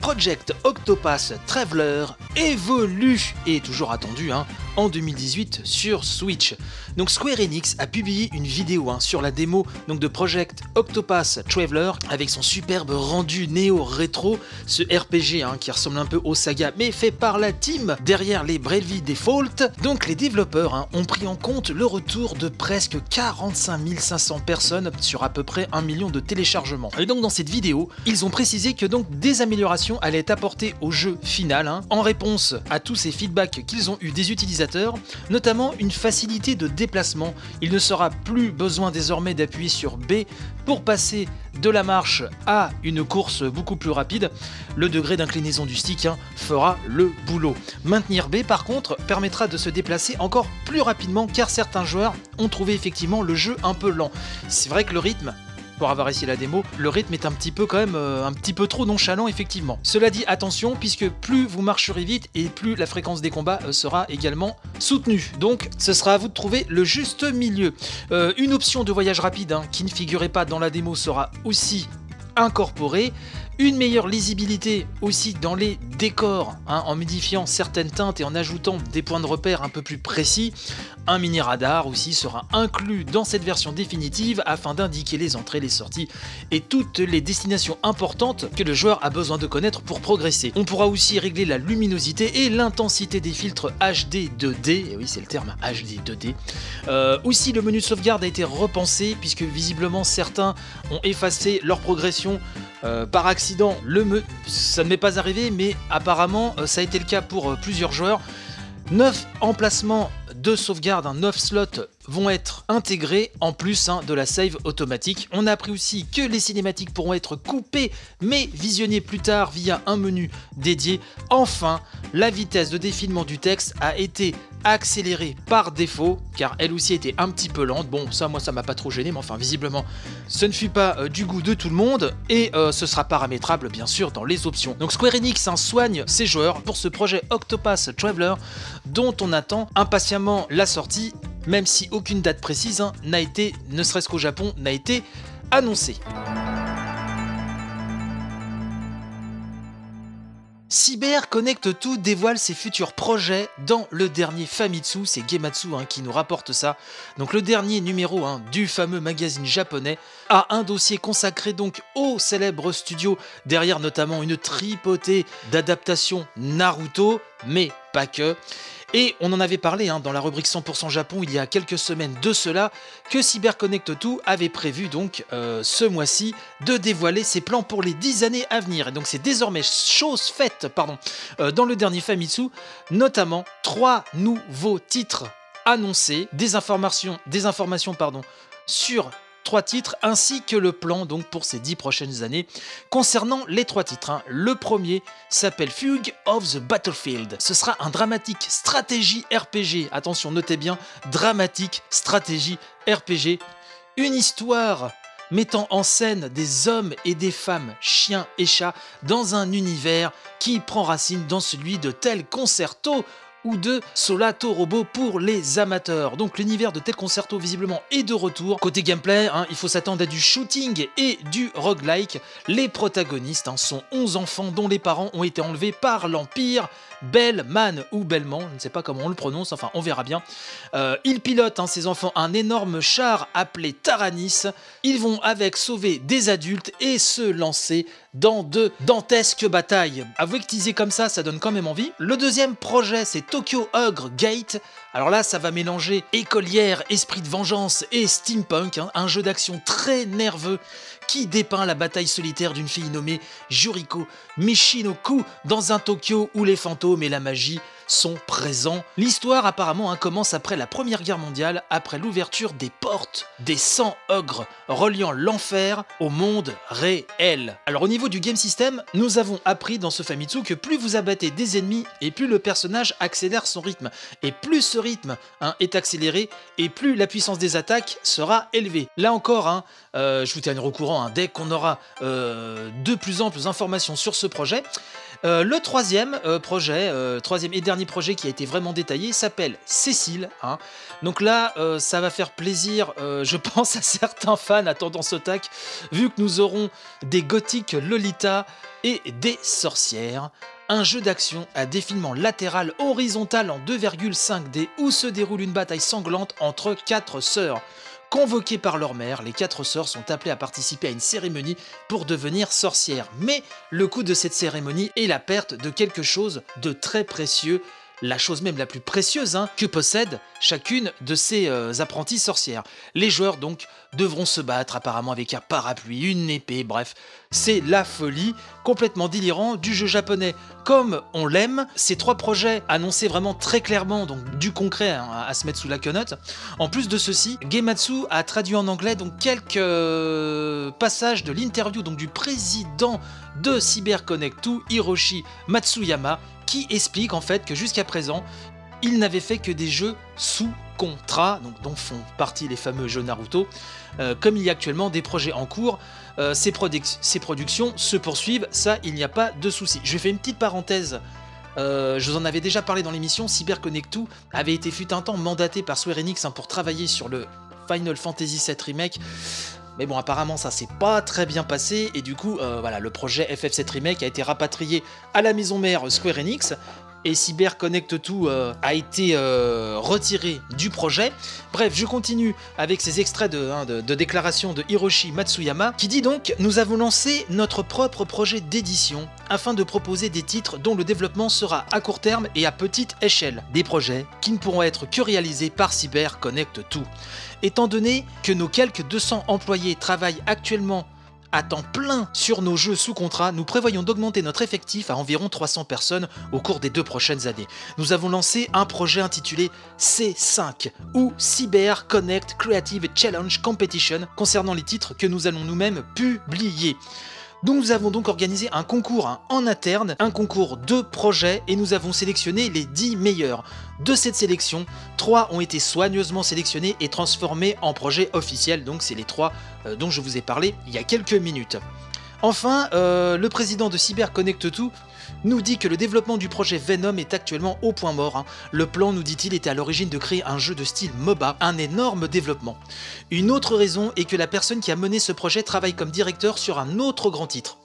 Project Octopath Traveler évolue. Et est toujours attendu hein, en 2018 sur Switch. Donc Square Enix a publié une vidéo hein, sur la démo donc, de Project Octopath Traveler avec son superbe rendu néo-rétro, ce RPG hein, qui ressemble un peu au saga mais fait par la team derrière les Bravely Default. Donc les développeurs ont pris en compte le retour de presque 45 500 personnes sur à peu près un million de téléchargements. Et donc dans cette vidéo, ils ont précisé que donc des améliorations allait être apportée au jeu final hein, en réponse à tous ces feedbacks qu'ils ont eu des utilisateurs, notamment une facilité de déplacement. Il ne sera plus besoin désormais d'appuyer sur B pour passer de la marche à une course beaucoup plus rapide. Le degré d'inclinaison du stick hein, fera le boulot. Maintenir B par contre permettra de se déplacer encore plus rapidement car certains joueurs ont trouvé effectivement le jeu un peu lent. C'est vrai que le rythme pour avoir essayé la démo, le rythme est un petit peu quand même euh, un petit peu trop nonchalant effectivement. Cela dit, attention, puisque plus vous marcherez vite et plus la fréquence des combats euh, sera également soutenue. Donc ce sera à vous de trouver le juste milieu. Euh, une option de voyage rapide hein, qui ne figurait pas dans la démo sera aussi incorporée une meilleure lisibilité aussi dans les décors, hein, en modifiant certaines teintes et en ajoutant des points de repère un peu plus précis. Un mini radar aussi sera inclus dans cette version définitive afin d'indiquer les entrées, les sorties et toutes les destinations importantes que le joueur a besoin de connaître pour progresser. On pourra aussi régler la luminosité et l'intensité des filtres HD 2D, et oui c'est le terme HD 2D. Euh, aussi le menu de sauvegarde a été repensé puisque visiblement certains ont effacé leur progression euh, par accident, le ça ne m'est pas arrivé, mais apparemment euh, ça a été le cas pour euh, plusieurs joueurs. 9 emplacements de sauvegarde, 9 slots vont être intégrés en plus hein, de la save automatique. On a appris aussi que les cinématiques pourront être coupées mais visionnées plus tard via un menu dédié. Enfin, la vitesse de défilement du texte a été accélérée par défaut car elle aussi était un petit peu lente. Bon, ça moi ça m'a pas trop gêné mais enfin visiblement ce ne fut pas euh, du goût de tout le monde et euh, ce sera paramétrable bien sûr dans les options. Donc Square Enix hein, soigne ses joueurs pour ce projet Octopath Traveler dont on attend impatiemment la sortie même si aucune date précise hein, n'a été, ne serait-ce qu'au Japon, n'a été annoncée. Cyber Connect tout dévoile ses futurs projets dans le dernier Famitsu, c'est Gematsu hein, qui nous rapporte ça. Donc le dernier numéro hein, du fameux magazine japonais a un dossier consacré donc au célèbre studio, derrière notamment une tripotée d'adaptations Naruto, mais pas que. Et on en avait parlé hein, dans la rubrique 100% Japon il y a quelques semaines de cela, que CyberConnect 2 avait prévu donc euh, ce mois-ci de dévoiler ses plans pour les 10 années à venir. Et donc c'est désormais chose faite pardon, euh, dans le dernier Famitsu, notamment trois nouveaux titres annoncés, des informations, des informations pardon, sur trois titres ainsi que le plan donc pour ces dix prochaines années. Concernant les trois titres, hein, le premier s'appelle Fugue of the Battlefield. Ce sera un dramatique stratégie RPG. Attention, notez bien, dramatique stratégie RPG. Une histoire mettant en scène des hommes et des femmes, chiens et chats, dans un univers qui prend racine dans celui de tel concerto ou de Solato Robo pour les amateurs. Donc l'univers de tel concerto visiblement est de retour. Côté gameplay, hein, il faut s'attendre à du shooting et du roguelike. Les protagonistes hein, sont 11 enfants dont les parents ont été enlevés par l'Empire. Bellman ou Belman, je ne sais pas comment on le prononce, enfin on verra bien. Euh, ils pilotent, hein, ces enfants, un énorme char appelé Taranis. Ils vont avec sauver des adultes et se lancer dans de dantesques batailles. Avouez que teaser comme ça, ça donne quand même envie. Le deuxième projet, c'est Tokyo Ogre Gate. Alors là, ça va mélanger écolière, esprit de vengeance et steampunk, hein. un jeu d'action très nerveux qui dépeint la bataille solitaire d'une fille nommée Juriko Michinoku dans un Tokyo où les fantômes et la magie sont présents. L'histoire apparemment hein, commence après la Première Guerre mondiale, après l'ouverture des portes des 100 ogres reliant l'enfer au monde réel. Alors au niveau du game system, nous avons appris dans ce Famitsu que plus vous abattez des ennemis et plus le personnage accélère son rythme. Et plus ce rythme hein, est accéléré et plus la puissance des attaques sera élevée. Là encore, hein, euh, je vous tiens au courant dès qu'on aura euh, de plus amples informations sur ce projet. Euh, le troisième euh, projet, euh, troisième et dernier projet qui a été vraiment détaillé, s'appelle Cécile. hein. Donc là, ça va faire plaisir, je pense, à certains fans à tendance otak, vu que nous aurons des gothiques Lolita et des sorcières. Un jeu d'action à défilement latéral horizontal en 2,5D où se déroule une bataille sanglante entre quatre sœurs. Convoquées par leur mère, les quatre sœurs sont appelées à participer à une cérémonie pour devenir sorcières. Mais le coût de cette cérémonie est la perte de quelque chose de très précieux, la chose même la plus précieuse hein, que possède chacune de ces euh, apprenties sorcières. Les joueurs donc devront se battre apparemment avec un parapluie, une épée, bref, c'est la folie, complètement délirant du jeu japonais comme on l'aime. Ces trois projets annoncés vraiment très clairement, donc du concret hein, à se mettre sous la quenotte. En plus de ceci, Gematsu a traduit en anglais donc quelques euh, passages de l'interview du président de CyberConnect 2, Hiroshi Matsuyama, qui explique en fait que jusqu'à présent, il n'avait fait que des jeux sous contrat, dont font partie les fameux jeux Naruto. Euh, comme il y a actuellement des projets en cours, euh, ces, produc- ces productions se poursuivent, ça il n'y a pas de souci. Je fais une petite parenthèse. Euh, je vous en avais déjà parlé dans l'émission, CyberConnect 2 avait été fut un temps mandaté par Square Enix hein, pour travailler sur le Final Fantasy VII Remake. Mais bon, apparemment, ça s'est pas très bien passé, et du coup, euh, voilà, le projet FF7 Remake a été rapatrié à la maison mère Square Enix, et CyberConnect 2 euh, a été euh, retiré du projet. Bref, je continue avec ces extraits de, hein, de, déclaration de Hiroshi Matsuyama, qui dit donc Nous avons lancé notre propre projet d'édition afin de proposer des titres dont le développement sera à court terme et à petite échelle. Des projets qui ne pourront être que réalisés par CyberConnect 2. Étant donné que nos quelques 200 employés travaillent actuellement à temps plein sur nos jeux sous contrat, nous prévoyons d'augmenter notre effectif à environ 300 personnes au cours des deux prochaines années. Nous avons lancé un projet intitulé C5 ou Cyber Connect Creative Challenge Competition concernant les titres que nous allons nous-mêmes publier. Donc nous avons donc organisé un concours hein, en interne, un concours de projets, et nous avons sélectionné les 10 meilleurs. De cette sélection, 3 ont été soigneusement sélectionnés et transformés en projets officiels, donc c'est les 3 euh, dont je vous ai parlé il y a quelques minutes. Enfin, euh, le président de CyberConnect 2 nous dit que le développement du projet Venom est actuellement au point mort. hein. Le plan, nous dit-il, était à l'origine de créer un jeu de style MOBA, un énorme développement. Une autre raison est que la personne qui a mené ce projet travaille comme directeur sur un autre grand titre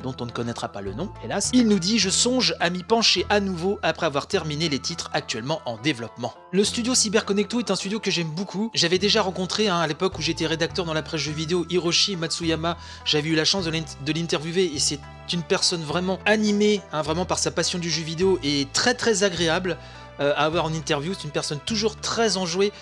dont on ne connaîtra pas le nom, hélas, il nous dit Je songe à m'y pencher à nouveau après avoir terminé les titres actuellement en développement. Le studio CyberConnecto est un studio que j'aime beaucoup. J'avais déjà rencontré hein, à l'époque où j'étais rédacteur dans la presse jeux vidéo Hiroshi Matsuyama. J'avais eu la chance de l'in- de l'interviewer et c'est une personne vraiment animée, hein, vraiment par sa passion du jeu vidéo et très très agréable euh, à avoir en interview. C'est une personne toujours très enjouée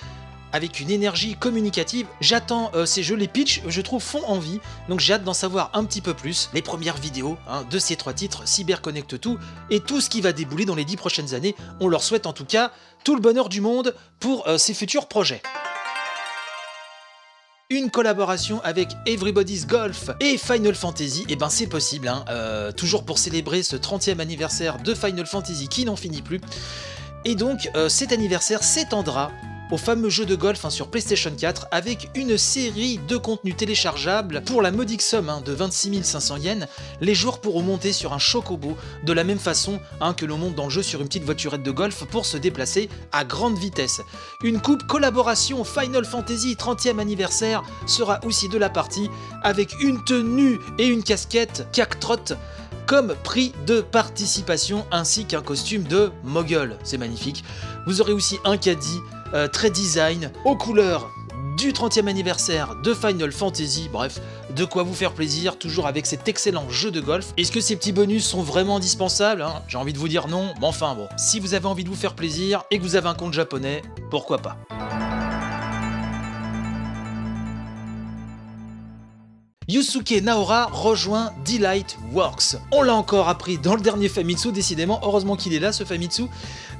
avec une énergie communicative. J'attends euh, ces jeux, les pitchs, je trouve, font envie, donc j'ai hâte d'en savoir un petit peu plus. Les premières vidéos hein, de ces trois titres, CyberConnect tout, et tout ce qui va débouler dans les dix prochaines années. On leur souhaite en tout cas tout le bonheur du monde pour euh, ces futurs projets. Une collaboration avec Everybody's Golf et Final Fantasy, et ben c'est possible, hein, euh, toujours pour célébrer ce 30e anniversaire de Final Fantasy qui n'en finit plus. Et donc cet anniversaire s'étendra au fameux jeu de golf hein, sur PlayStation 4 avec une série de contenus téléchargeables pour la modique somme hein, de 26 500 yens. Les joueurs pourront monter sur un chocobo de la même façon hein, que l'on monte dans le jeu sur une petite voiturette de golf pour se déplacer à grande vitesse. Une coupe collaboration Final Fantasy 30e anniversaire sera aussi de la partie avec une tenue et une casquette Cactrot comme prix de participation ainsi qu'un costume de mogul. C'est magnifique. Vous aurez aussi un caddie euh, très design aux couleurs du 30e anniversaire de Final Fantasy. Bref, de quoi vous faire plaisir, toujours avec cet excellent jeu de golf. Est-ce que ces petits bonus sont vraiment indispensables hein? J'ai envie de vous dire non, mais enfin bon, si vous avez envie de vous faire plaisir et que vous avez un compte japonais, pourquoi pas? Yusuke Naora rejoint Delight Works. On l'a encore appris dans le dernier Famitsu, décidément. Heureusement qu'il est là, ce Famitsu.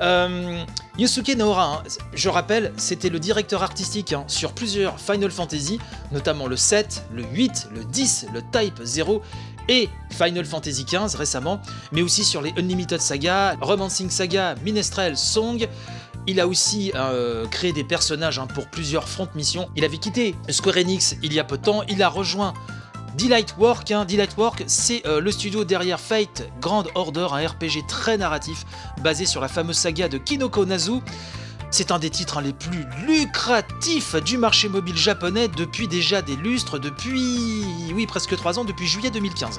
Euh, Yusuke Naora, hein, je rappelle, c'était le directeur artistique hein, sur plusieurs Final Fantasy, notamment le 7, le 8, le 10, le Type 0 et Final Fantasy XV récemment, mais aussi sur les Unlimited Saga, Romancing Saga, Minestrel Song. Il a aussi euh, créé des personnages hein, pour plusieurs front missions. Il avait quitté Square Enix il y a peu de temps. Il a rejoint Delightwork, hein, Delightwork, c'est euh, le studio derrière Fate Grand Order, un RPG très narratif basé sur la fameuse saga de Kinoko Nazu. C'est un des titres hein, les plus lucratifs du marché mobile japonais depuis déjà des lustres, depuis oui presque 3 ans, depuis juillet 2015.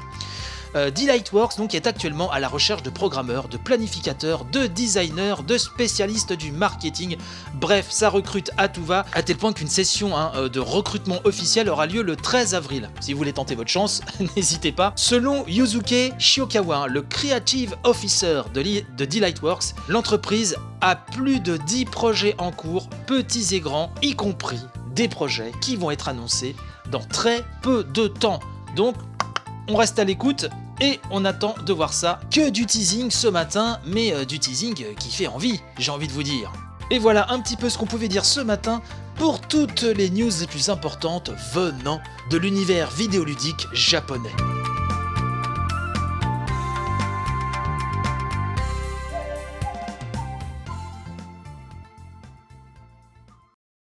Euh, Delightworks donc est actuellement à la recherche de programmeurs, de planificateurs, de designers, de spécialistes du marketing. Bref, ça recrute à tout va, à tel point qu'une session hein, euh, de recrutement officiel aura lieu le 13 avril. Si vous voulez tenter votre chance, n'hésitez pas. Selon Yuzuke Shiokawa, le Creative Officer de, de Delightworks, l'entreprise a plus de 10 projets en cours, petits et grands, y compris des projets qui vont être annoncés dans très peu de temps. Donc on reste à l'écoute et on attend de voir ça. Que du teasing ce matin, mais euh, du teasing qui fait envie, j'ai envie de vous dire. Et voilà un petit peu ce qu'on pouvait dire ce matin pour toutes les news les plus importantes venant de l'univers vidéoludique japonais.